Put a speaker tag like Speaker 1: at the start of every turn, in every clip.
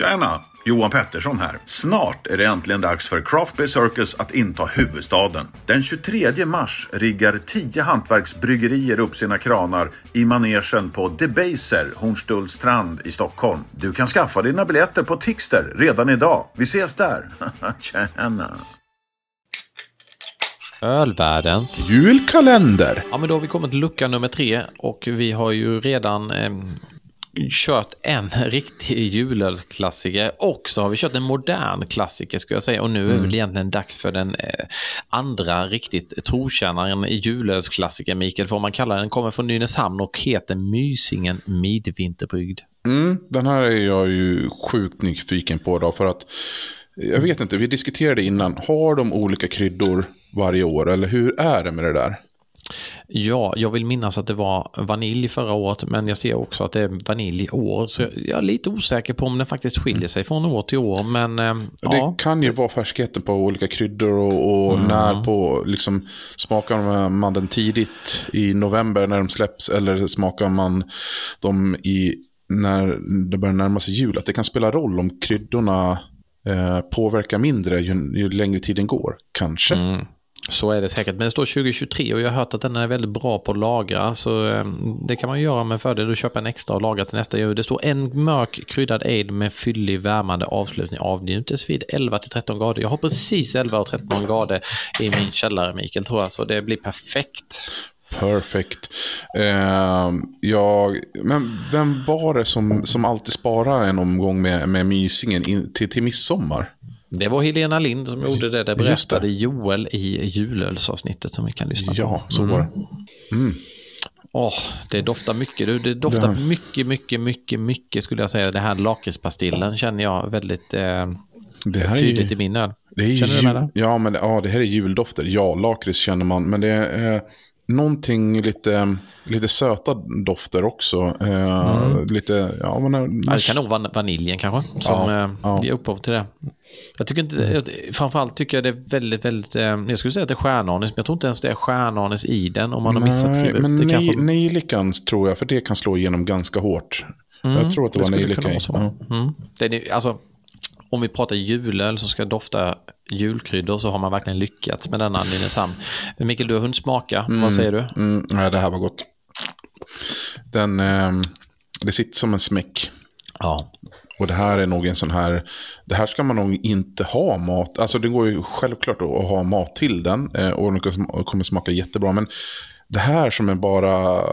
Speaker 1: Tjena! Johan Pettersson här. Snart är det äntligen dags för Craft Beer Circus att inta huvudstaden. Den 23 mars riggar 10 hantverksbryggerier upp sina kranar i manegen på Debaser, Hornstullstrand i Stockholm. Du kan skaffa dina biljetter på Tixter redan idag. Vi ses där! Tjena!
Speaker 2: Ölvärldens.
Speaker 3: Julkalender!
Speaker 2: Ja, men då har vi kommit till lucka nummer tre och vi har ju redan eh, kört en riktig julölsklassiker och så har vi kört en modern klassiker ska jag säga och nu är det väl egentligen dags för den eh, andra riktigt trotjänaren i julölsklassiker Mikael, får man kalla den, kommer från Nynäshamn och heter Mysingen Midvinterbrygd.
Speaker 3: Mm, den här är jag ju sjukt nyfiken på då för att jag vet inte, vi diskuterade innan, har de olika kryddor varje år eller hur är det med det där?
Speaker 2: Ja, jag vill minnas att det var vanilj förra året, men jag ser också att det är vanilj i år. Så jag är lite osäker på om den faktiskt skiljer sig från år till år. Men eh,
Speaker 3: Det
Speaker 2: ja,
Speaker 3: kan ju vara färskheten på olika kryddor och, och när på, liksom, smakar man den tidigt i november när de släpps eller smakar man dem i, när det börjar närma sig jul. Att det kan spela roll om kryddorna eh, påverkar mindre ju, ju längre tiden går, kanske.
Speaker 2: Mm så är det säkert. Men det står 2023 och jag har hört att den är väldigt bra på att lagra. Så ehm, det kan man göra med fördel att köpa en extra och lagra till nästa jul. Det står en mörk kryddad aid med fyllig värmande avslutning avnjutes vid 11-13 grader. Jag har precis 11 och 13 grader i min källare Mikael tror jag. Så det blir perfekt.
Speaker 3: Perfekt. Eh, jag, men vem var det som, som alltid sparade en omgång med, med mysingen in, till, till midsommar?
Speaker 2: Det var Helena Lind som gjorde det. Det
Speaker 3: Just det.
Speaker 2: berättade Joel i julölsavsnittet som vi kan lyssna på.
Speaker 3: Ja, så var det.
Speaker 2: Åh, det doftar mycket. Det doftar
Speaker 3: Det-
Speaker 2: mycket, mycket, mycket, mycket skulle jag säga. Det här lakritspastillen känner jag väldigt eh,
Speaker 3: är
Speaker 2: tydligt
Speaker 3: ju,
Speaker 2: i min öl.
Speaker 3: det är
Speaker 2: Känner du med det?
Speaker 3: ja, men det, ja, det här är juldofter. Ja, lakrits känner man. Men det är eh, någonting lite, lite söta dofter också. Eh, Lite, ja, men,
Speaker 2: Mm. Ja, det kan nog vara vaniljen kanske som
Speaker 3: Ja,
Speaker 2: eh,
Speaker 3: ja.
Speaker 2: ger upphov till det. Jag tycker inte, jag- framförallt tycker jag det är väldigt, väldigt, eh, jag skulle säga att det är stjärnanis, men jag tror inte ens det är stjärnanis i den om man har missat
Speaker 3: Nej,
Speaker 2: skriva upp
Speaker 3: men
Speaker 2: det
Speaker 3: nej,
Speaker 2: kanske.
Speaker 3: nejlikan tror jag, för det kan slå igenom ganska hårt. jag tror att det, var
Speaker 2: skulle
Speaker 3: nejlika
Speaker 2: kunna
Speaker 3: i.
Speaker 2: vara så.
Speaker 3: Ja.
Speaker 2: Mm. Det är, alltså, om vi pratar julöl som ska dofta julkryddor så har man verkligen lyckats med denna Nynäshamn. Mikael, du har hunnit smaka. Vad säger du?
Speaker 3: Mm, nej, det här var gott. Den, ehm, det sitter som en smäck.
Speaker 2: Ja.
Speaker 3: Och det här är nog en sån här, det här ska man nog inte ha mat, alltså det går ju självklart att ha mat till den eh, och den kommer smaka jättebra, men det här som är bara,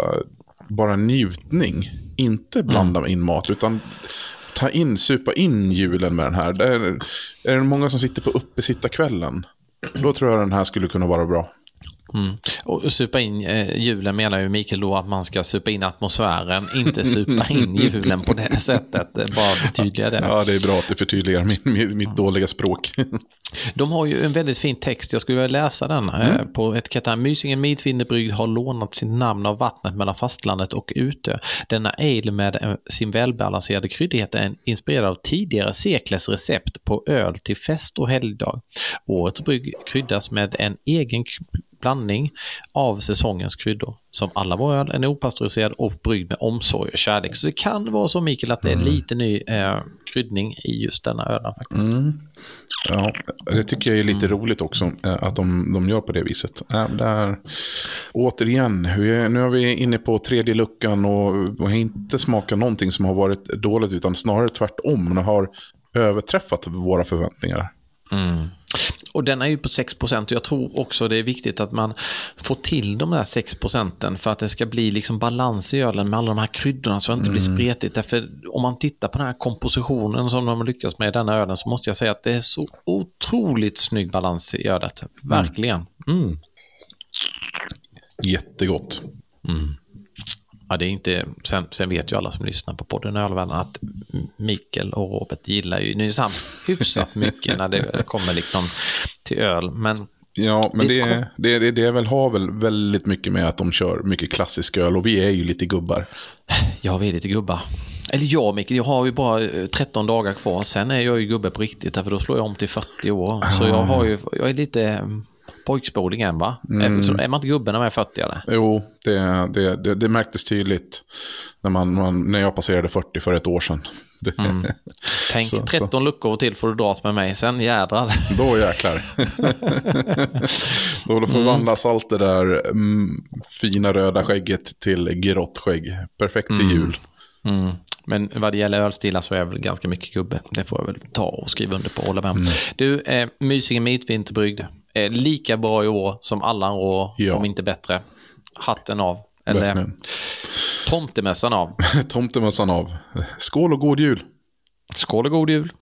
Speaker 3: bara njutning, inte blanda in mat, utan ta in, supa in julen med den här. Är, är det många som sitter på uppesittarkvällen, då tror jag den här skulle kunna vara bra.
Speaker 2: Mm. Och supa in eh, julen menar ju Mikael då att man ska supa in atmosfären, inte supa in julen på det sättet. Eh, Bara förtydliga det.
Speaker 3: Ja, det är bra att du förtydligar min, mitt, mitt dåliga språk.
Speaker 2: De har ju en väldigt fin text, jag skulle vilja läsa den eh, på etiketten. Mysingen Midvinterbrygd har lånat sitt namn av vattnet mellan fastlandet och Utö. Denna ale med sin välbalanserade kryddighet är en- inspirerad av tidigare seklers recept på öl till fest och helgdag. Årets brygg kryddas med en egen blandning av säsongens kryddor. Som alla våra öl är opastöriserad och bryggd med omsorg och kärlek. Så det kan vara så Mikael att det är lite ny eh, kryddning i just denna ölen faktiskt.
Speaker 3: Ja, det tycker jag är lite roligt också, eh, att de, de gör på det viset. Äh, Där, återigen, är- nu är vi inne på tredje luckan och har inte smakat någonting som har varit dåligt, utan snarare tvärtom. Det har överträffat våra förväntningar.
Speaker 2: Mm. Och den är ju på 6 och jag tror också det är viktigt att man får till de där 6 procenten för att det ska bli liksom balans i ölen med alla de här kryddorna så att det inte blir spretigt. Därför om man tittar på den här kompositionen som de har lyckats med i denna ölen så måste jag säga att det är så otroligt snygg balans i ölet. Verkligen. Mm.
Speaker 3: Jättegott.
Speaker 2: Ja, det är inte, sen, sen vet ju alla som lyssnar på podden Ölvänner att Mikael och Robert gillar ju Nynäshamn hyfsat mycket när det kommer liksom till öl. Men
Speaker 3: Ja, men
Speaker 2: Det kom-
Speaker 3: det, det, det väl har väl väldigt mycket med att de kör mycket klassisk öl och vi är ju lite gubbar.
Speaker 2: Jag är lite gubbar. Eller jag Mikael, jag har ju bara eh, 13 dagar kvar. Sen är jag ju gubbe på riktigt, för då slår jag om till 40 år. Så jag, har ju, jag är lite pojkspoling än va? Är, så är man inte gubbe när man är 40 eller?
Speaker 3: Jo, det, det, det, det märktes tydligt när, man, man, när jag passerade 40 för ett år sedan.
Speaker 2: Mm. Tänk
Speaker 3: Så- så.
Speaker 2: 13 luckor till får du dras med mig, sen jädrar.
Speaker 3: Då jäklar. Då förvandlas allt det där mm, fina röda skägget till grått skägg. Perfekt till jul.
Speaker 2: Mm. Men vad det gäller ölstilar så är jag väl ganska mycket gubbe. Det får jag väl ta och skriva under på och hålla med om. Du, eh, Mysingen Mitvinterbrygd. Eh, lika bra i år som alla andra år,
Speaker 3: Ja.
Speaker 2: om inte bättre. Hatten av. Eller
Speaker 3: Verkligen.
Speaker 2: tomtemössan av.
Speaker 3: Tomtemössan av. Skål och god jul.
Speaker 2: Skål och god jul.